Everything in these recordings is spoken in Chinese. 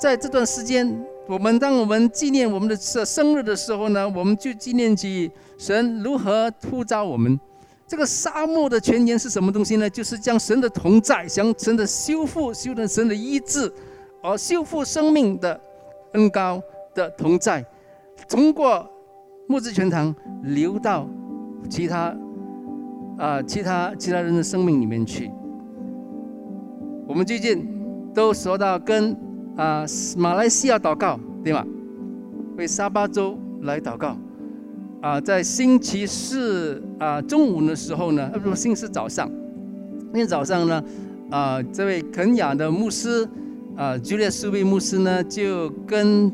在这段时间，我们当我们纪念我们的生生日的时候呢，我们就纪念起神如何呼召我们。这个沙漠的泉源是什么东西呢？就是将神的同在，将神的修复、修的神的医治，而修复生命的恩高的同在，通过木质泉堂流到其他啊其他其他人的生命里面去。我们最近都说到跟啊马来西亚祷告，对吗？为沙巴州来祷告。啊，在星期四啊中午的时候呢，呃不，星期四早上，那天早上呢，啊，这位肯雅的牧师啊，朱列苏贝牧师呢，就跟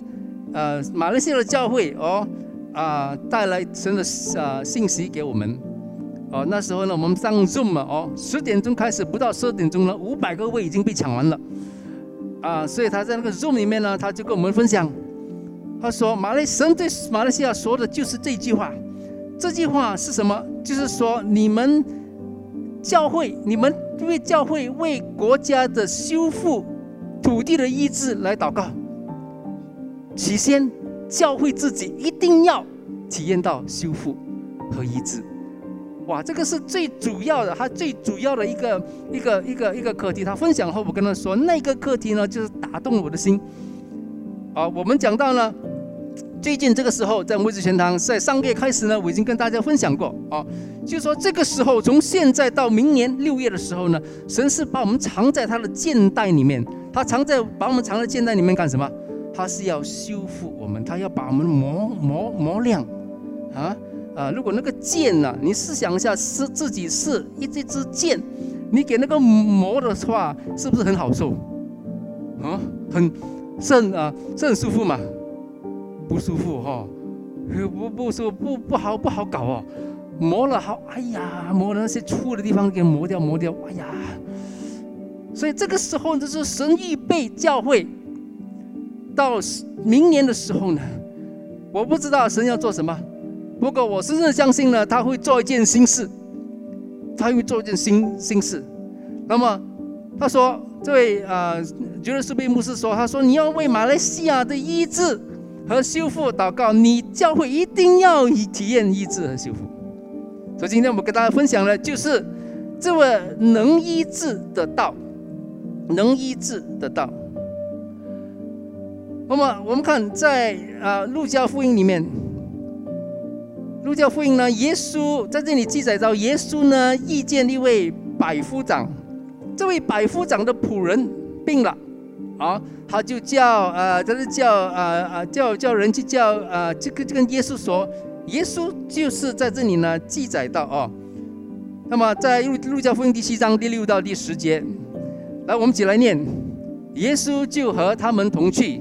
呃马来西亚的教会哦啊带来神的啊信息给我们。哦，那时候呢，我们上 Zoom 嘛，哦，十点钟开始，不到十二点钟呢，五百个位已经被抢完了。啊，所以他在那个 Zoom 里面呢，他就跟我们分享。他说：“马来神对马来西亚说的就是这句话，这句话是什么？就是说你们教会，你们为教会为国家的修复、土地的医治来祷告。起先，教会自己一定要体验到修复和医治。哇，这个是最主要的，他最主要的一个一个一个一个课题。他分享后，我跟他说，那个课题呢，就是打动我的心。啊，我们讲到呢。”最近这个时候，在木子全堂，在上个月开始呢，我已经跟大家分享过啊，就说这个时候，从现在到明年六月的时候呢，神是把我们藏在他的剑袋里面，他藏在把我们藏在剑袋里面干什么？他是要修复我们，他要把我们磨磨磨亮啊啊！如果那个剑呢，你试想一下，是自己是一这支剑，你给那个磨的话，是不是很好受？啊，很是啊，是很舒服嘛？不舒服哈，不不舒服不不好不好搞哦，磨了好，哎呀，磨了那些粗的地方给磨掉磨掉，哎呀，所以这个时候就是神预备教会，到明年的时候呢，我不知道神要做什么，如果我深深相信呢，他会做一件新事，他会做一件新新事。那么他说，这位啊，觉得是被牧师说，他说你要为马来西亚的医治。和修复祷告，你教会一定要以体验医治和修复。所以今天我们跟大家分享的，就是这位能医治的道，能医治的道。那么我们看在啊路加福音里面，路加福音呢，耶稣在这里记载到，耶稣呢遇见一位百夫长，这位百夫长的仆人病了。啊，他就叫呃，他是叫呃呃叫叫人去叫呃，这个就跟耶稣说，耶稣就是在这里呢记载到哦。那么在路路加福音第七章第六到第十节，来我们一起来念，耶稣就和他们同去，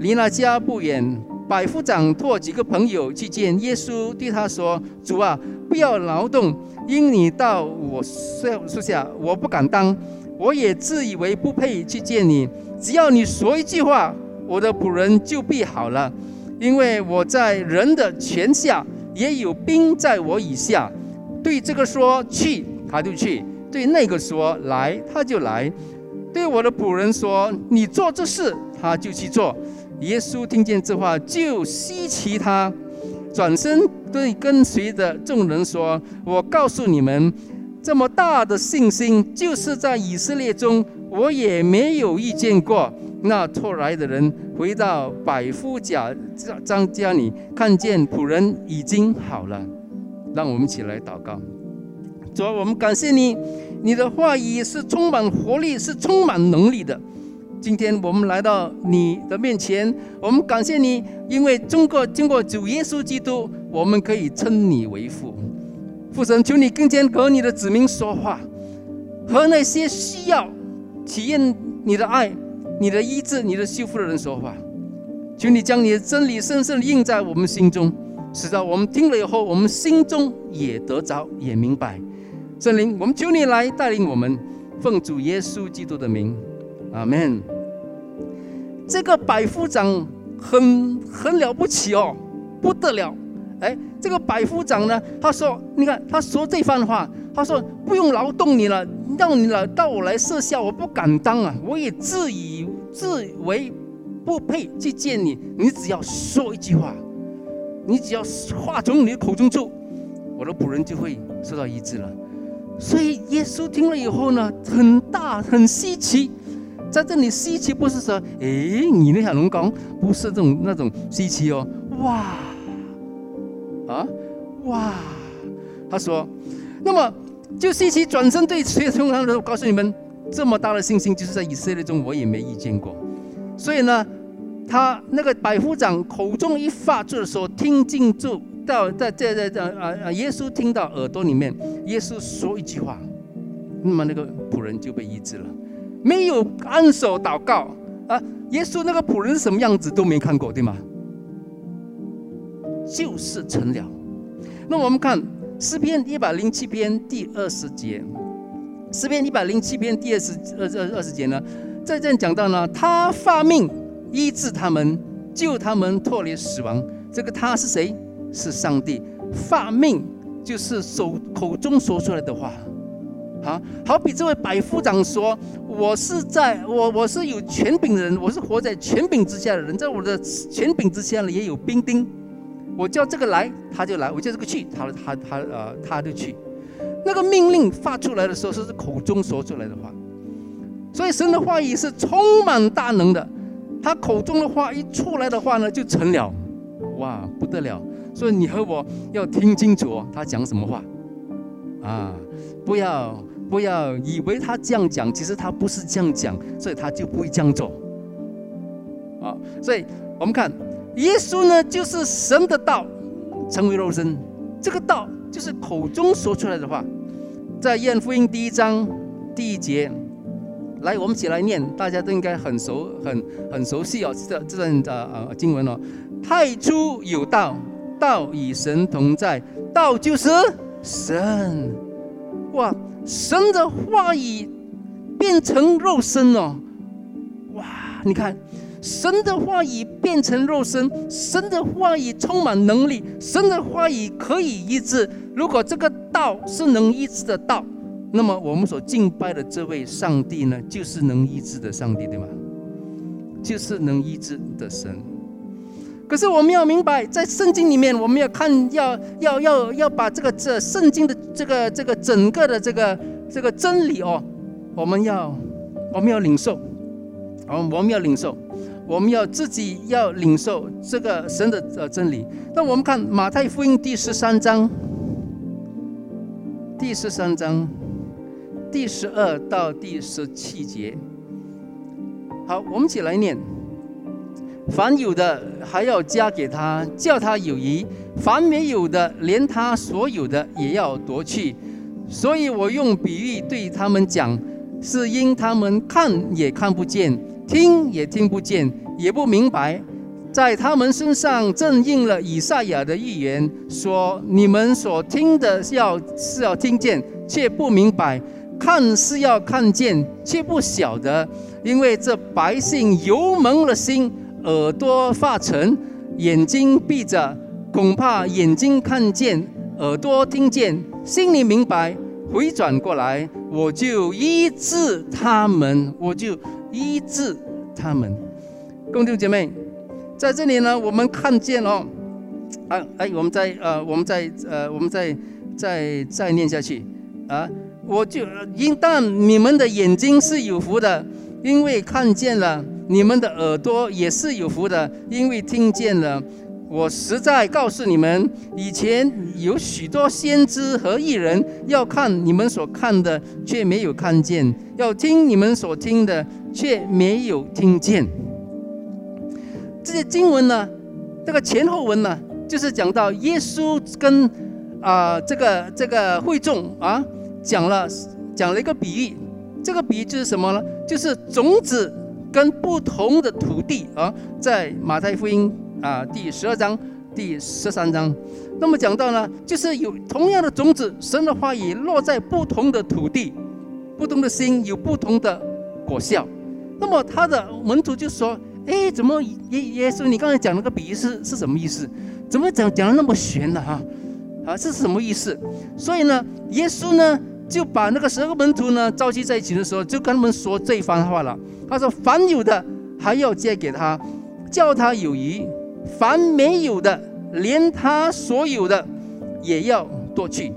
离那家不远，百夫长托几个朋友去见耶稣，对他说：“主啊，不要劳动，因你到我树树下，我不敢当，我也自以为不配去见你。”只要你说一句话，我的仆人就必好了，因为我在人的权下，也有兵在我以下。对这个说去，他就去；对那个说来，他就来。对我的仆人说你做这事，他就去做。耶稣听见这话，就稀奇他，转身对跟随的众人说：“我告诉你们，这么大的信心，就是在以色列中。”我也没有遇见过那出来的人回到百夫家张家里，看见仆人已经好了。让我们起来祷告。主，我们感谢你，你的话语是充满活力，是充满能力的。今天我们来到你的面前，我们感谢你，因为中国经过主耶稣基督，我们可以称你为父。父神，求你更加和你的子民说话，和那些需要。体验你的爱、你的医治、你的修复的人说话，求你将你的真理深深印在我们心中，使得我们听了以后，我们心中也得着、也明白。圣灵，我们求你来带领我们，奉主耶稣基督的名，阿门。这个百夫长很很了不起哦，不得了。哎，这个百夫长呢，他说，你看他说这番话。他说：“不用劳动你了，让你来到我来设下，我不敢当啊！我也自以自为不配去见你，你只要说一句话，你只要话从你的口中出，我的仆人就会受到医治了。所以耶稣听了以后呢，很大很稀奇，在这里稀奇不是说，哎，你那小龙岗不是这种那种稀奇哦，哇，啊，哇，他说，那么就稀奇转身对所有同行的，我告诉你们，这么大的信心，就是在以色列中我也没遇见过。所以呢，他那个百夫长口中一发出的时候，听进住。到在在在在啊啊！耶稣听到耳朵里面，耶稣说一句话，那么那个仆人就被医治了。没有按手祷告啊，耶稣那个仆人是什么样子都没看过，对吗？就是成了。那我们看诗篇一百零七篇第二十节，诗篇一百零七篇第二十二二二十节呢，在这讲到呢，他发命医治他们，救他们脱离死亡。这个他是谁？是上帝发命，就是手口中说出来的话，啊，好比这位百夫长说：“我是在我我是有权柄的人，我是活在权柄之下的人，在我的权柄之下呢，也有兵丁。我叫这个来，他就来；我叫这个去，他他他呃，他就去。那个命令发出来的时候，是口中说出来的话，所以神的话语是充满大能的。他口中的话一出来的话呢，就成了，哇，不得了。”所以你和我要听清楚哦，他讲什么话啊？不要不要以为他这样讲，其实他不是这样讲，所以他就不会这样做啊。所以我们看耶稣呢，就是神的道成为肉身，这个道就是口中说出来的话，在约翰福音第一章第一节，来我们一起来念，大家都应该很熟很很熟悉哦，这这段呃呃经文哦，太初有道。道与神同在，道就是神。哇，神的话语变成肉身哦。哇，你看，神的话语变成肉身，神的话语充满能力，神的话语可以医治。如果这个道是能医治的道，那么我们所敬拜的这位上帝呢，就是能医治的上帝，对吗？就是能医治的神。可是我们要明白，在圣经里面，我们要看，要要要要把这个这圣经的这个这个整个的这个这个真理哦，我们要我们要领受，我我们要领受，我们要自己要领受这个神的呃真理。那我们看马太福音第十三章，第十三章第十二到第十七节。好，我们一起来念。凡有的还要加给他，叫他有余；凡没有的，连他所有的也要夺去。所以我用比喻对他们讲，是因他们看也看不见，听也听不见，也不明白。在他们身上正应了以赛亚的预言，说：你们所听的要是要听见，却不明白；看是要看见，却不晓得，因为这百姓油蒙了心。耳朵发沉，眼睛闭着，恐怕眼睛看见，耳朵听见，心里明白，回转过来，我就医治他们，我就医治他们。弟兄姐妹，在这里呢，我们看见哦，啊，哎，我们再呃，我们再呃，我们再再再念下去啊，我就应当你们的眼睛是有福的，因为看见了。你们的耳朵也是有福的，因为听见了。我实在告诉你们，以前有许多先知和艺人要看你们所看的，却没有看见；要听你们所听的，却没有听见。这些经文呢，这个前后文呢，就是讲到耶稣跟啊这个这个会众啊讲了讲了一个比喻。这个比喻就是什么呢？就是种子。跟不同的土地啊，在马太福音啊第十二章、第十三章，那么讲到呢，就是有同样的种子，神的话语落在不同的土地，不同的心有不同的果效。那么他的门徒就说：“哎，怎么耶耶稣，你刚才讲那个比喻是是什么意思？怎么讲讲的那么玄呢？哈，啊，这是什么意思？所以呢，耶稣呢就把那个十二个门徒呢召集在一起的时候，就跟他们说这番话了。”他说：“凡有的还要借给他，叫他有余；凡没有的，连他所有的也要夺去。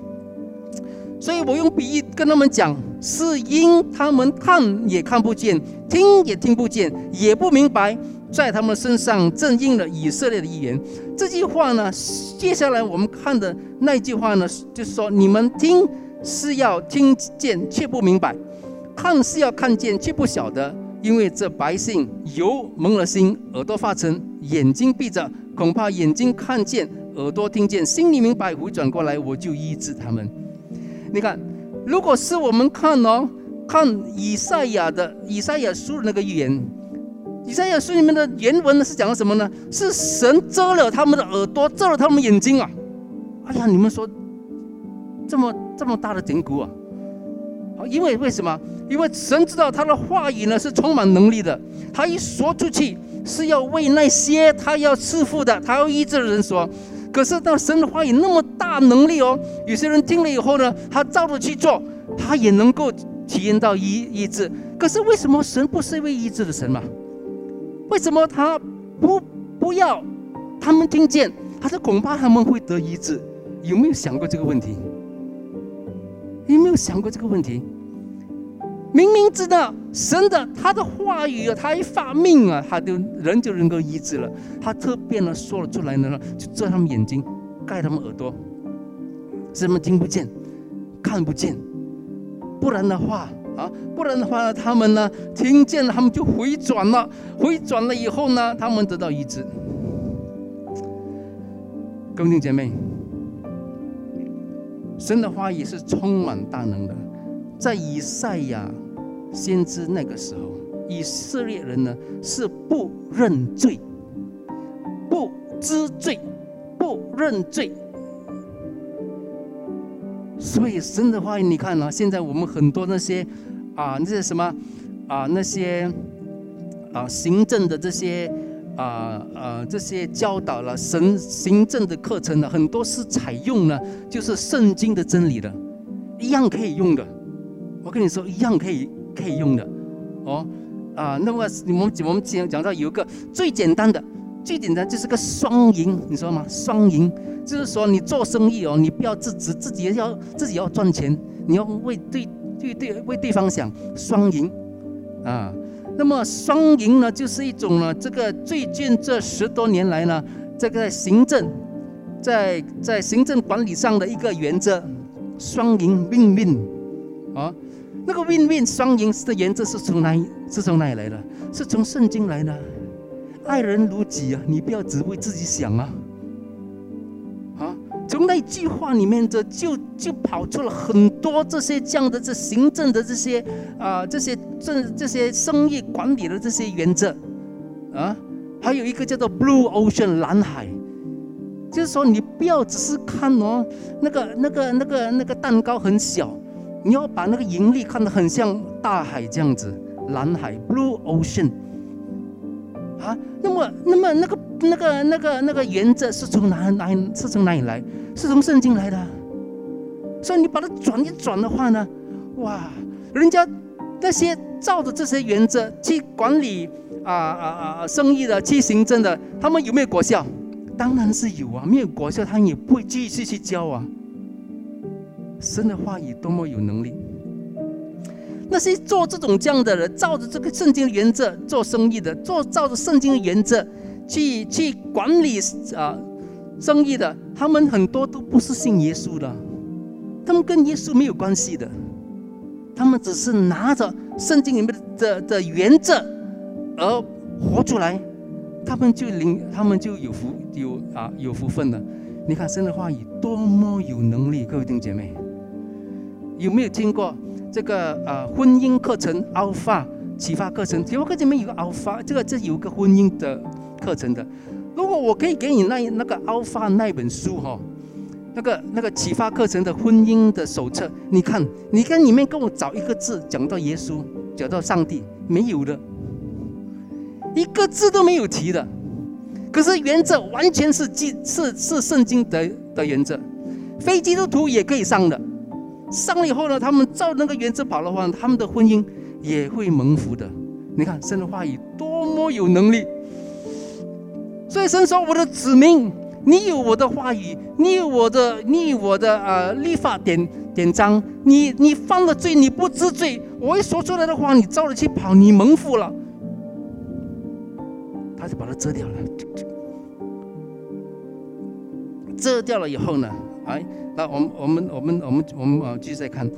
所以我用比喻跟他们讲，是因他们看也看不见，听也听不见，也不明白，在他们身上正应了以色列的预言。这句话呢，接下来我们看的那句话呢，就是说你们听是要听见，却不明白；看是要看见，却不晓得。因为这百姓油蒙了心，耳朵发沉，眼睛闭着，恐怕眼睛看见，耳朵听见，心里明白，回转过来，我就医治他们。你看，如果是我们看哦，看以赛亚的以赛亚书的那个预言，以赛亚书里面的原文呢是讲了什么呢？是神遮了他们的耳朵，遮了他们眼睛啊！哎呀，你们说这么这么大的典故啊！好，因为为什么？因为神知道他的话语呢是充满能力的，他一说出去是要为那些他要赐福的、他要医治的人说。可是当神的话语那么大能力哦，有些人听了以后呢，他照着去做，他也能够体验到医医治。可是为什么神不是一位医治的神嘛？为什么他不不要他们听见？他说恐怕他们会得医治。有没有想过这个问题？有没有想过这个问题？明明知道神的他的话语啊，他一发命啊，他就人就能够医治了。他特别呢说了出来呢，就遮他们眼睛，盖他们耳朵，使他们听不见、看不见。不然的话啊，不然的话呢，他们呢听见了，他们就回转了，回转了以后呢，他们得到医治。各位姐妹。神的话语是充满大能的，在以赛亚先知那个时候，以色列人呢是不认罪、不知罪、不认罪，所以神的话语，你看啊，现在我们很多那些啊那些什么啊那些啊行政的这些。啊啊！这些教导了神行政的课程呢，很多是采用呢，就是圣经的真理的，一样可以用的。我跟你说，一样可以可以用的。哦啊，那么我们我们讲讲到有一个最简单的，最简单就是个双赢，你说吗？双赢就是说你做生意哦，你不要自己自己要自己要赚钱，你要为对对对为对方想，双赢啊。那么双赢呢，就是一种呢，这个最近这十多年来呢，这个行政，在在行政管理上的一个原则，双赢命运啊，那个命运双赢的原则是从哪是从哪里来的？是从圣经来的，爱人如己啊，你不要只为自己想啊。从那句话里面，这就就跑出了很多这些这样的这行政的这些啊，这些这这些生意管理的这些原则啊，还有一个叫做 Blue Ocean 蓝海，就是说你不要只是看哦那个那个那个那个蛋糕很小，你要把那个盈利看得很像大海这样子，蓝海 Blue Ocean。啊，那么，那么那个、那个、那个、那个原则是从哪哪是从哪里来？是从圣经来的。所以你把它转一转的话呢，哇，人家那些照着这些原则去管理啊啊啊生意的、去行政的，他们有没有果效？当然是有啊，没有果效，他也不会继续去教啊。神的话语多么有能力！那些做这种这样的人，照着这个圣经原则做生意的，做照着圣经的原则去去管理啊生意的，他们很多都不是信耶稣的，他们跟耶稣没有关系的，他们只是拿着圣经里面的的原则而活出来，他们就领，他们就有福有啊有福分了。你看神的话语多么有能力，各位弟兄姐妹，有没有听过？这个呃，婚姻课程 Alpha 启发课程，启发课程里面有个 Alpha，这个这有个婚姻的课程的。如果我可以给你那那个 Alpha 那本书哈，那个那个启发课程的婚姻的手册，你看，你看里面跟我找一个字讲到耶稣，讲到上帝，没有的，一个字都没有提的。可是原则完全是记是是圣经的的原则，非基督徒也可以上的。上了以后呢，他们照那个原则跑的话，他们的婚姻也会蒙福的。你看，神的话语多么有能力！所以神说：“我的子民，你有我的话语，你有我的，你有我的呃立法典典章。你你犯了罪，你不知罪，我一说出来的话，你照着去跑，你蒙福了。”他就把它遮掉了。遮掉了以后呢？哎，那我们我们我们我们我们啊，继续再看，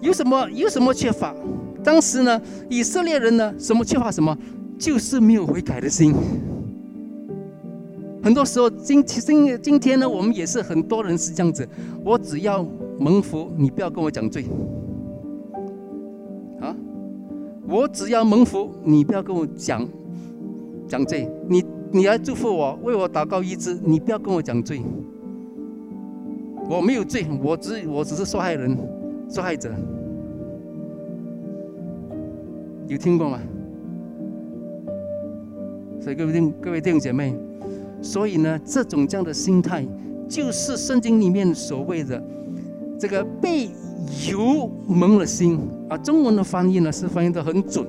有什么有什么缺乏？当时呢，以色列人呢，什么缺乏什么？就是没有悔改的心。很多时候，今今今天呢，我们也是很多人是这样子。我只要蒙福，你不要跟我讲罪。啊，我只要蒙福，你不要跟我讲讲罪。你你来祝福我，为我祷告医治，你不要跟我讲罪。我没有罪，我只我只是受害人，受害者。有听过吗？所以各位弟各位弟兄姐妹，所以呢，这种这样的心态，就是圣经里面所谓的这个被油蒙了心啊。中文的翻译呢是翻译的很准，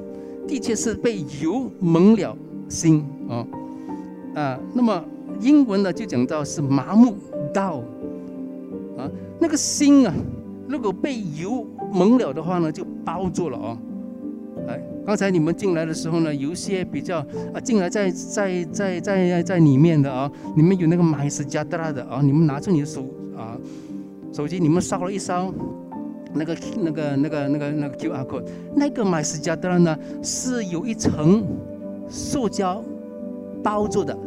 的确是被油蒙了心啊啊。那么英文呢就讲到是麻木到。那个心啊，如果被油蒙了的话呢，就包住了哦。哎，刚才你们进来的时候呢，有一些比较啊，进来在在在在在里面的啊，你们有那个买斯加德拉的啊，你们拿出你的手啊，手机你们烧了一烧，那个那个那个那个那个 QR code，那个买斯加德拉呢是有一层塑胶包住的，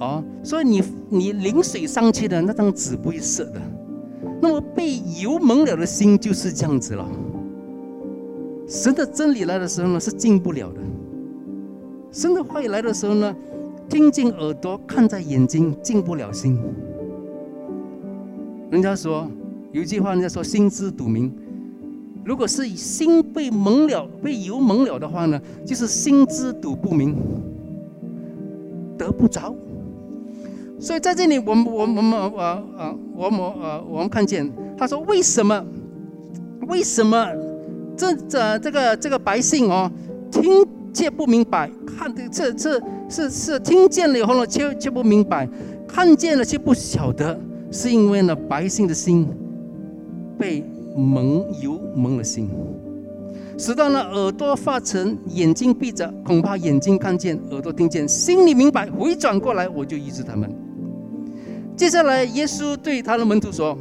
哦，所以你你淋水上去的那张纸不会湿的。那么被油蒙了的心就是这样子了。神的真理来的时候呢，是进不了的；神的话语来的时候呢，听进耳朵，看在眼睛，进不了心。人家说有一句话，人家说心知肚明。如果是心被蒙了、被油蒙了的话呢，就是心知肚不明，得不着。所以在这里，我们、我们、我们、呃、呃，我们、呃，我们看见他说：“为什么？为什么这、这、这个、这个百姓哦，听却不明白，看这、这、是是听见了以后呢，却却不明白，看见了却不晓得，是因为呢，百姓的心被蒙油蒙了心，使到呢耳朵发沉，眼睛闭着，恐怕眼睛看见，耳朵听见，心里明白，回转过来，我就医治他们。”接下来，耶稣对他的门徒说：“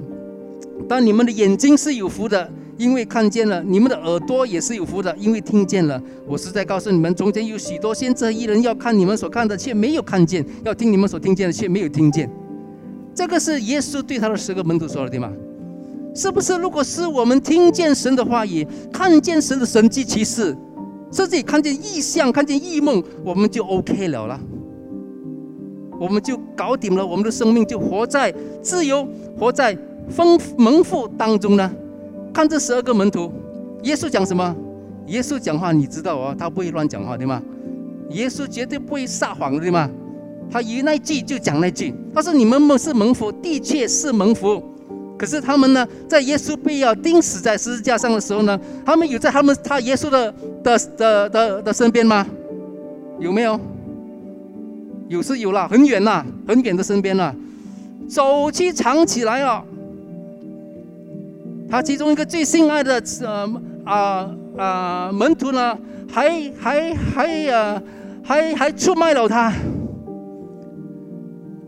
当你们的眼睛是有福的，因为看见了；你们的耳朵也是有福的，因为听见了。我是在告诉你们，中间有许多先知一人要看你们所看的，却没有看见；要听你们所听见的，却没有听见。”这个是耶稣对他的十个门徒说的，对吗？是不是？如果是我们听见神的话语，看见神的神迹奇事，甚至看见异象、看见异梦，我们就 OK 了了。我们就搞定了，我们的生命就活在自由、活在丰蒙福当中呢。看这十二个门徒，耶稣讲什么？耶稣讲话，你知道哦，他不会乱讲话，对吗？耶稣绝对不会撒谎的，对吗？他一那句就讲那句。他说：“你们蒙是蒙福，的确是蒙福。可是他们呢，在耶稣被要钉死在十字架上的时候呢，他们有在他们他耶稣的的的的的身边吗？有没有？”有是有了，很远呐，很远的身边呐，走去藏起来了。他其中一个最心爱的呃啊啊门徒呢，还还还呃，还还出卖了他。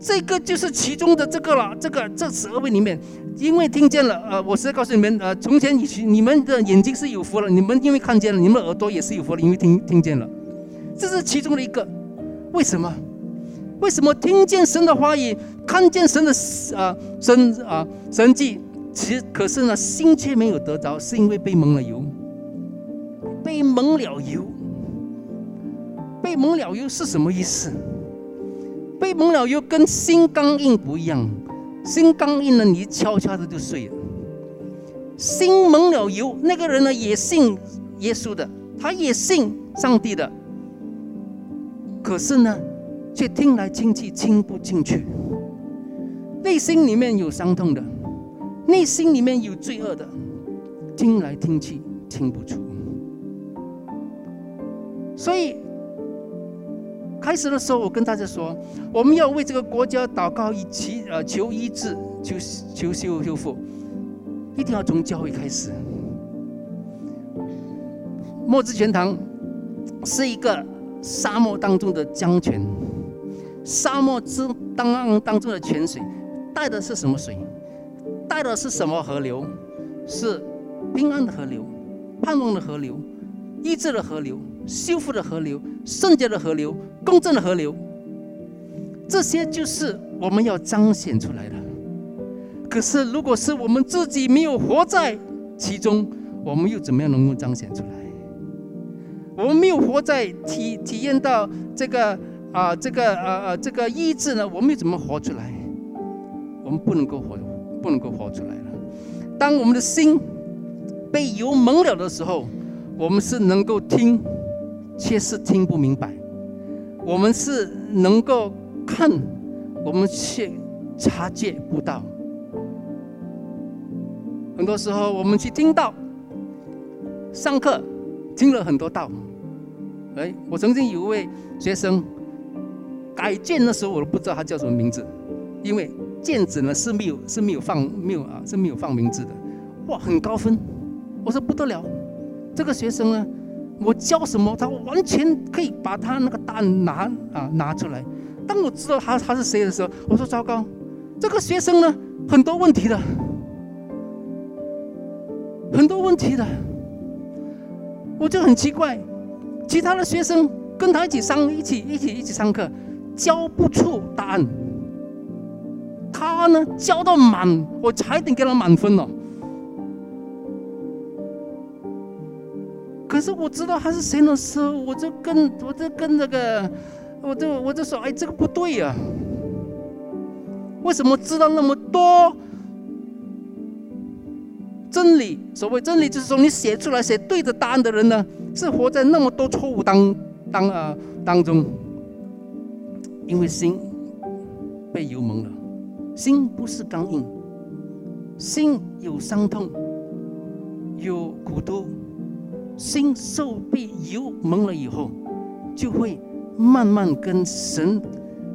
这个就是其中的这个了，这个这十二位里面，因为听见了，呃，我是告诉你们，呃，从前你你们的眼睛是有福了，你们因为看见了，你们耳朵也是有福了，因为听听见了，这是其中的一个，为什么？为什么听见神的话语，看见神的啊神啊神迹，其可是呢心却没有得着，是因为被蒙了油，被蒙了油，被蒙了油是什么意思？被蒙了油跟心刚硬不一样，心刚硬呢，你悄悄的就碎了。心蒙了油，那个人呢也信耶稣的，他也信上帝的，可是呢？却听来听去听不进去，内心里面有伤痛的，内心里面有罪恶的，听来听去听不出。所以开始的时候，我跟大家说，我们要为这个国家祷告，以祈呃求医治，求求修修复，一定要从教会开始。墨之泉塘是一个沙漠当中的江泉，沙漠之当当中的泉水，带的是什么水？带的是什么河流？是平安的河流，盼望的河流，医治的河流，修复的河流，圣洁的河流，公正的河流。这些就是我们要彰显出来的。可是，如果是我们自己没有活在其中，我们又怎么样能够彰显出来？我们没有活在体体验到这个啊，这个呃呃这个意志呢？我们又怎么活出来？我们不能够活。不能够活出来了。当我们的心被油蒙了的时候，我们是能够听，却是听不明白；我们是能够看，我们却察觉不到。很多时候，我们去听到上课听了很多道。哎，我曾经有一位学生改卷的时候，我都不知道他叫什么名字，因为。卷子呢是没有是没有放没有啊是没有放名字的，哇很高分，我说不得了，这个学生呢，我教什么他完全可以把他那个答案拿啊拿出来。当我知道他他是谁的时候，我说糟糕，这个学生呢很多问题的，很多问题的，我就很奇怪，其他的学生跟他一起上一起一起一起上课，教不出答案。他呢教到满，我差点给他满分了。可是我知道他是谁的时候，我就跟我就跟那个，我就我就说，哎，这个不对呀。为什么知道那么多真理？所谓真理，就是说你写出来写对的答案的人呢，是活在那么多错误当当啊当中，因为心被油蒙了。心不是刚硬，心有伤痛，有苦毒，心受被油蒙了以后，就会慢慢跟神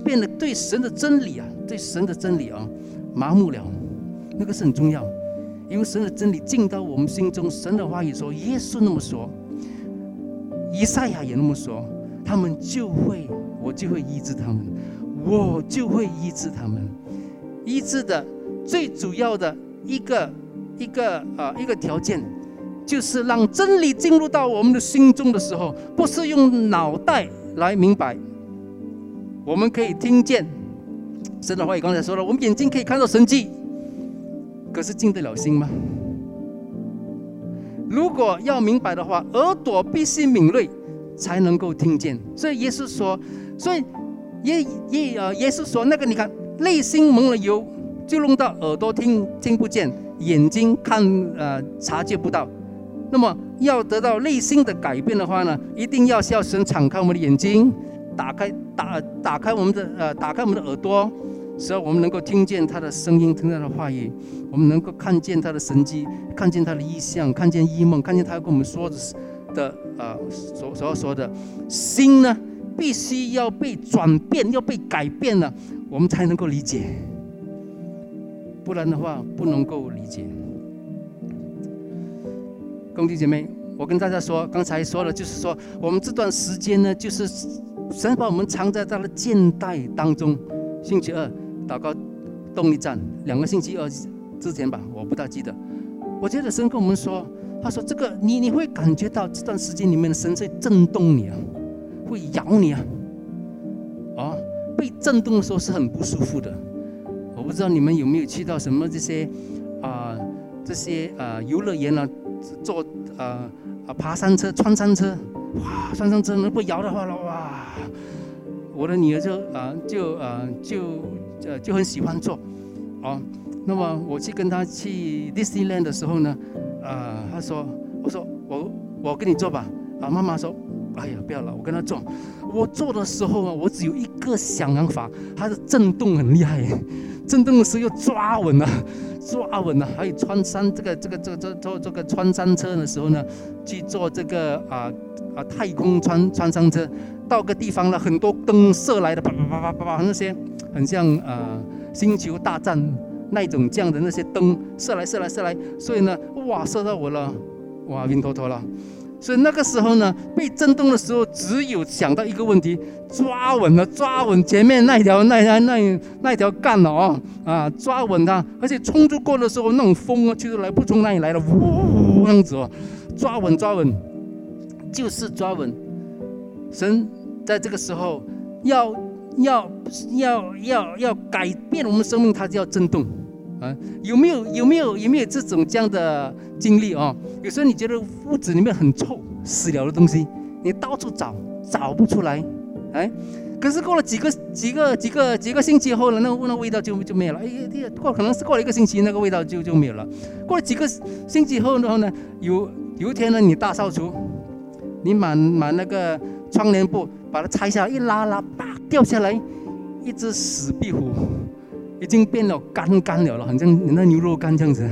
变得对神的真理啊，对神的真理啊麻木了。那个是很重要，因为神的真理进到我们心中，神的话语说，耶稣那么说，以赛亚也那么说，他们就会，我就会医治他们，我就会医治他们。医治的最主要的一个一个啊一个条件，就是让真理进入到我们的心中的时候，不是用脑袋来明白。我们可以听见神的话语，刚才说了，我们眼睛可以看到神迹，可是进得了心吗？如果要明白的话，耳朵必须敏锐，才能够听见。所以耶稣说，所以耶耶啊耶稣说那个，你看。内心蒙了油，就弄到耳朵听听不见，眼睛看呃察觉不到。那么要得到内心的改变的话呢，一定要要神敞开我们的眼睛，打开打打开我们的呃打开我们的耳朵，使我们能够听见他的声音，听他的话语，我们能够看见他的神迹，看见他的意象，看见异梦，看见他跟我们说的的呃所所要说的心呢，必须要被转变，要被改变了。我们才能够理解，不然的话不能够理解。兄弟姐妹，我跟大家说，刚才说了，就是说我们这段时间呢，就是神把我们藏在他的箭袋当中。星期二祷告动力站，两个星期二之前吧，我不大记得。我觉得神跟我们说，他说这个你你会感觉到这段时间里面的神在震动你啊，会咬你啊，啊。被震动的时候是很不舒服的，我不知道你们有没有去到什么这些啊这些啊游乐园啊，坐啊啊爬山车、穿山车，哇，穿山车能不摇的话了哇，我的女儿就啊就啊就呃就很喜欢坐，哦，那么我去跟她去 Disneyland 的时候呢，啊，她说，我说我我跟你坐吧，啊，妈妈说。哎呀，不要了，我跟他撞。我做的时候啊，我只有一个想法，它的震动很厉害，震动的时候要抓稳了，抓稳了。还有穿山这个这个这个这坐这个穿山车的时候呢，去做这个啊啊太空穿穿山车，到个地方了，很多灯射来的，啪啪啪啪啪啪，那些很像呃星球大战那种这样的那些灯射来射来射来，所以呢，哇，射到我了，哇，晕头头了。所以那个时候呢，被震动的时候，只有想到一个问题：抓稳了，抓稳前面那条、那条、那那条干了哦，啊，抓稳它。而且冲出过的时候，那种风啊，就是来不从那里来的，呜呜，这样子哦，抓稳，抓稳，就是抓稳。神在这个时候要要要要要改变我们生命，它就要震动。啊，有没有有没有有没有这种这样的经历啊？有时候你觉得屋子里面很臭，死了的东西，你到处找找不出来，哎，可是过了几个几个几个几个星期后呢，那个那味道就就没有了。哎呀，过可能是过了一个星期，那个味道就就没有了。过了几个星期后，然后呢，有有一天呢，你大扫除，你把把那个窗帘布把它拆下来，一拉拉，啪掉下来，一只死壁虎。已经变了干干了了，好像那牛肉干这样子。：“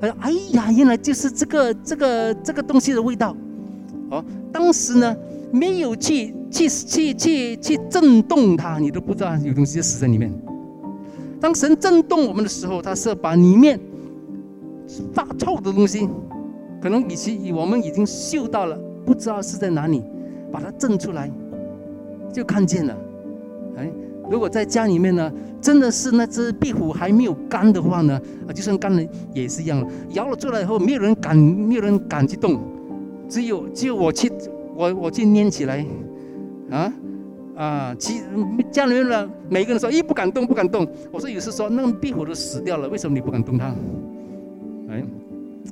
哎呀，原来就是这个这个这个东西的味道。”哦，当时呢没有去去去去去震动它，你都不知道有东西死在里面。当神震动我们的时候，他是把里面发臭的东西，可能以前我们已经嗅到了，不知道是在哪里，把它震出来，就看见了。哎。如果在家里面呢，真的是那只壁虎还没有干的话呢，啊，就算干了也是一样了，摇了出来以后，没有人敢，没有人敢去动，只有只有我去，我我去捏起来，啊？啊，其家里面呢，每个人说，咦，不敢动，不敢动。我说有时说，那个壁虎都死掉了，为什么你不敢动它？哎，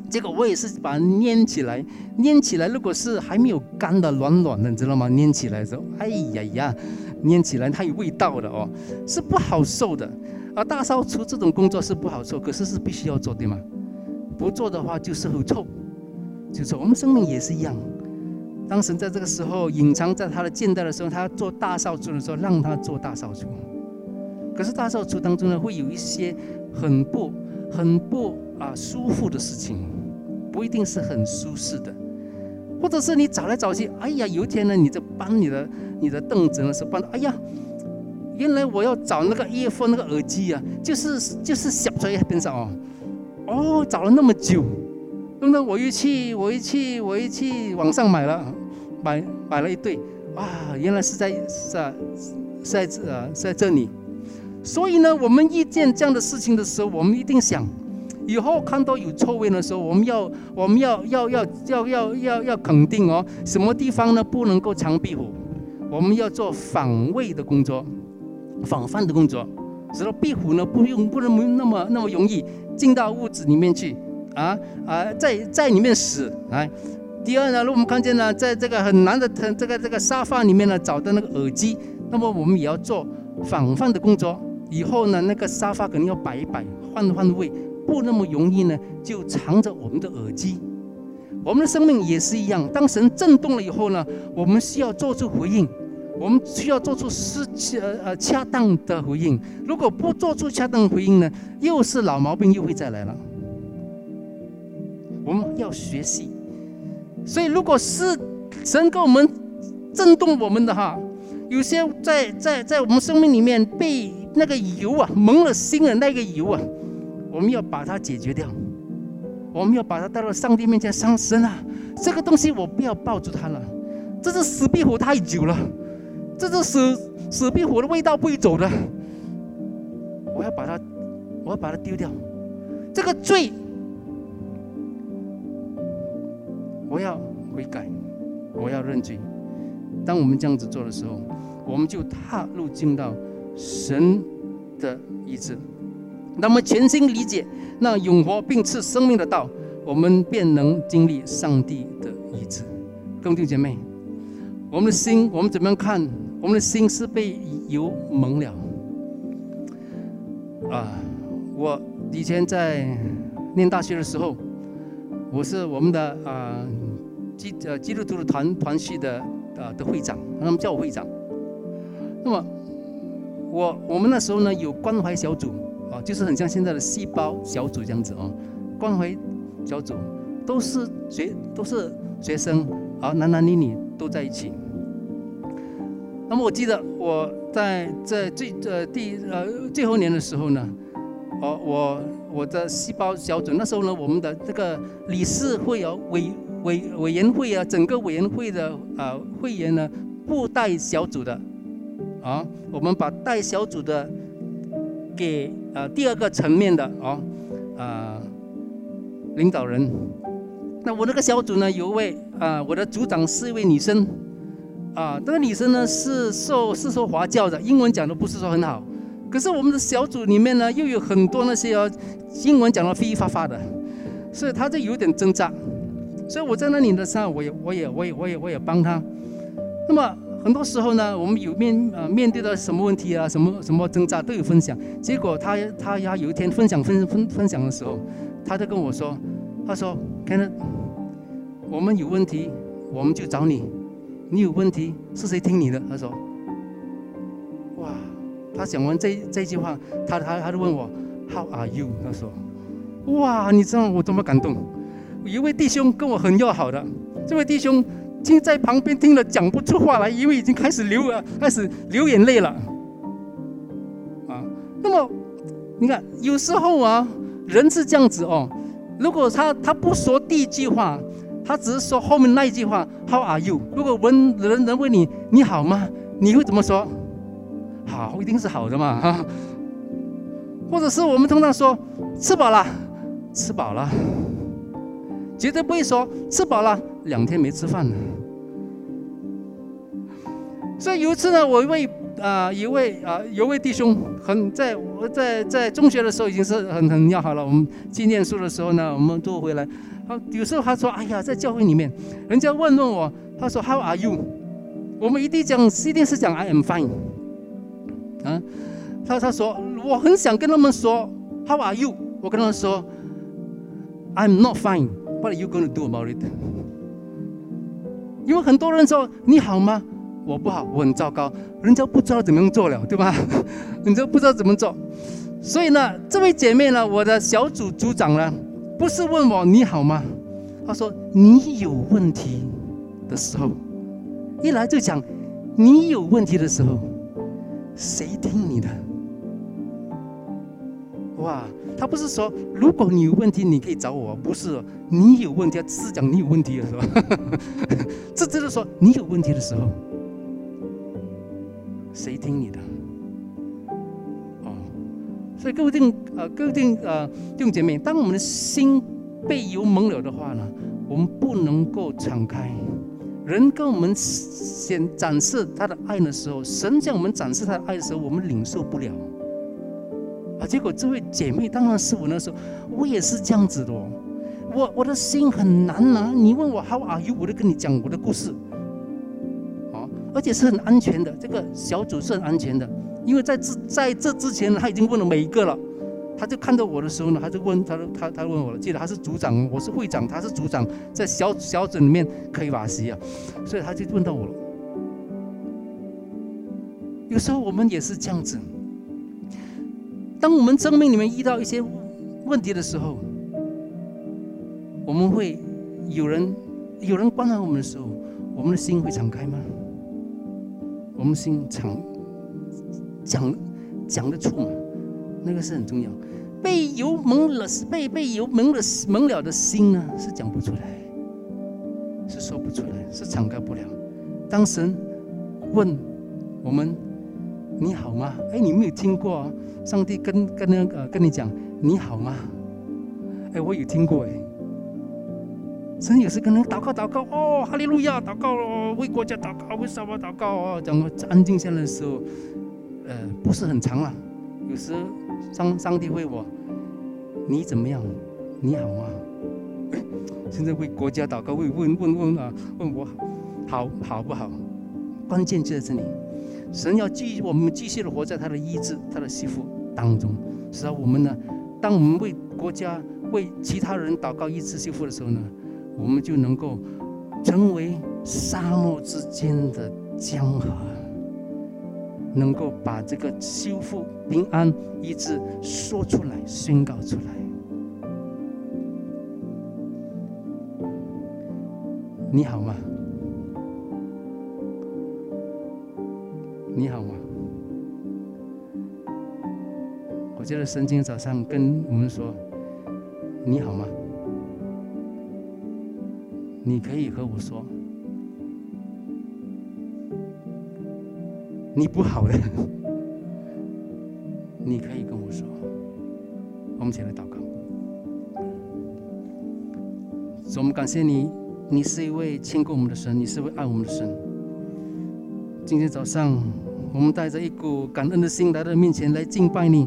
结果我也是把它捏起来，捏起来，如果是还没有干的，软软的，你知道吗？捏起来的时候，哎呀呀。捏起来它有味道的哦，是不好受的。而大扫除这种工作是不好受，可是是必须要做，对吗？不做的话就是很臭，就是我们生命也是一样。当神在这个时候隐藏在他的近代的时候，他做大扫除的时候，让他做大扫除。可是大扫除当中呢，会有一些很不、很不啊舒服的事情，不一定是很舒适的。或者是你找来找去，哎呀，有一天呢，你在搬你的你的凳子的时候搬，哎呀，原来我要找那个叶夫那个耳机啊，就是就是小在边上哦，哦，找了那么久，等等，我一去我一去我一去网上买了，买买了一对，哇，原来是在是在在这啊在这里，所以呢，我们遇见这样的事情的时候，我们一定想。以后看到有臭味的时候，我们要我们要要要要要要要肯定哦，什么地方呢不能够藏壁虎？我们要做防卫的工作，防范的工作，使得壁虎呢不用不能那么那么容易进到屋子里面去啊啊，在在里面死来。第二呢，如果我们看见呢，在这个很难的这个这个沙发里面呢找到那个耳机，那么我们也要做防范的工作。以后呢，那个沙发肯定要摆一摆，换换位。不那么容易呢，就藏着我们的耳机。我们的生命也是一样，当神震动了以后呢，我们需要做出回应，我们需要做出适呃呃恰当的回应。如果不做出恰当回应呢，又是老毛病又会再来了。我们要学习。所以，如果是神给我们震动我们的哈，有些在在在我们生命里面被那个油啊蒙了心的那个油啊。我们要把它解决掉，我们要把它带到上帝面前上身啊！这个东西我不要抱住它了，这只死壁虎太久了，这只死死壁虎的味道不会走的，我要把它，我要把它丢掉，这个罪，我要悔改，我要认罪。当我们这样子做的时候，我们就踏入进到神的意志。那么全心理解那永活并赐生命的道，我们便能经历上帝的医治。兄弟姐妹，我们的心，我们怎么样看？我们的心是被油蒙了。啊，我以前在念大学的时候，我是我们的啊基呃基督徒的团团系的啊的会长，他们叫我会长。那么我我们那时候呢有关怀小组。啊，就是很像现在的细胞小组这样子哦，关怀小组都是学都是学生，啊，男男女女都在一起。那么我记得我在在最呃第呃最后年的时候呢，哦我我的细胞小组那时候呢，我们的这个理事会啊委委委员会啊，整个委员会的啊会员呢不带小组的，啊，我们把带小组的给呃第二个层面的啊啊领导人。那我那个小组呢，有一位啊，我的组长是一位女生。啊，这个女生呢是受是受华教的，英文讲的不是说很好。可是我们的小组里面呢，又有很多那些哦，英文讲的飞发发的，所以她就有点挣扎。所以我在那里的时候，我也我也我也我也我也帮她。那么很多时候呢，我们有面呃面对的什么问题啊，什么什么挣扎都有分享。结果他他呀有一天分享分分分享的时候，他就跟我说，他说 k e n n 我们有问题，我们就找你。你有问题是谁听你的？他说：“哇！”他讲完这这句话，他他他就问我：“How are you？” 他说：“哇！”你知道我多么感动？有一位弟兄跟我很要好的，这位弟兄听在旁边听了讲不出话来，因为已经开始流了，开始流眼泪了。啊，那么你看，有时候啊，人是这样子哦。如果他他不说第一句话。他只是说后面那一句话 “How are you？” 如果问人人问你“你好吗”，你会怎么说？好，一定是好的嘛，哈。或者是我们通常说“吃饱了”，吃饱了，绝对不会说“吃饱了”，两天没吃饭了。所以有一次呢，我一位啊，一位啊，有位弟兄，很在我在在中学的时候已经是很很要好了。我们去念书的时候呢，我们都回来。他有时候他说：“哎呀，在教会里面，人家问问我，他说 How are you？我们一定讲，一定是讲 I am fine。啊，他他说我很想跟他们说 How are you？我跟他们说 I'm not fine。What are you going to do about it？因为很多人说你好吗？我不好，我很糟糕。人家不知道怎么样做了，对吧？人家不知道怎么做。所以呢，这位姐妹呢，我的小组组长呢。”不是问我你好吗？他说你有问题的时候，一来就讲你有问题的时候，谁听你的？哇，他不是说如果你有问题你可以找我，不是你有问题，只是讲你有问题的时候，这就是说你有问题的时候，谁听你的？哦所以各位弟兄呃，各位弟兄呃，弟兄姐妹，当我们的心被油蒙了的话呢，我们不能够敞开。人跟我们显展示他的爱的时候，神向我们展示他的爱的时候，我们领受不了。结果这位姐妹当然是我那时候，我也是这样子的。哦我我的心很难拿。你问我 How are you？我就跟你讲我的故事。啊，而且是很安全的，这个小组是很安全的。因为在这在这之前，他已经问了每一个了，他就看到我的时候呢，他就问他他他问我了，记得他是组长，我是会长，他是组长，在小小组里面可以瓦西啊，所以他就问到我了。有时候我们也是这样子，当我们生命里面遇到一些问题的时候，我们会有人有人关怀我们的时候，我们的心会敞开吗？我们心敞。讲讲得出吗？那个是很重要。被油蒙了，被被油蒙了蒙了的心呢，是讲不出来，是说不出来，是敞开不了。当神问我们：“你好吗？”哎，你没有听过上帝跟跟那个跟你讲“你好吗？”哎，我有听过哎。神有时跟人祷告祷告哦，哈利路亚祷告哦，为国家祷告，为什么祷告哦？讲安静下来的时候。呃，不是很长了。有时上上帝问我，你怎么样？你好吗？现在为国家祷告，为问问问啊，问我好好不好？关键就在这里。神要继我们继续的活在他的医治、他的媳妇当中，使得我们呢，当我们为国家、为其他人祷告医治修复的时候呢，我们就能够成为沙漠之间的江河。能够把这个修复、平安、医治说出来、宣告出来。你好吗？你好吗？我觉得神今天早上跟我们说，你好吗？你可以和我说，你不好的，你可以跟我说。我们起来祷告。我们感谢你，你是一位牵过我们的神，你是一位爱我们的神。今天早上，我们带着一股感恩的心来到面前来敬拜你。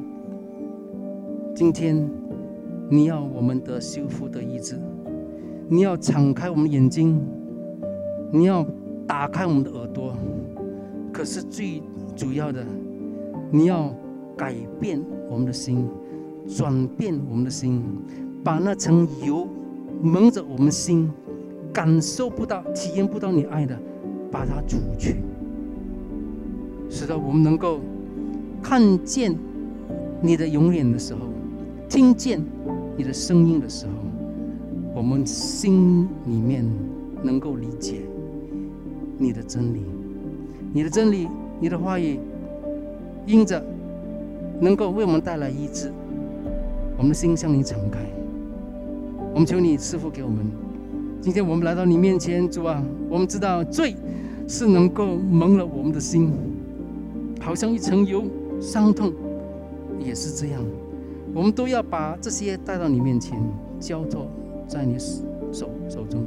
今天，你要我们的修复的意志。你要敞开我们的眼睛，你要打开我们的耳朵，可是最主要的，你要改变我们的心，转变我们的心，把那层油蒙着我们心，感受不到、体验不到你爱的，把它除去，使得我们能够看见你的永远的时候，听见你的声音的时候。我们心里面能够理解你的真理，你的真理，你的话语，因着能够为我们带来医治，我们的心向你敞开。我们求你赐福给我们。今天我们来到你面前，主啊，我们知道罪是能够蒙了我们的心，好像一层油，伤痛也是这样。我们都要把这些带到你面前，交托。在你手手中。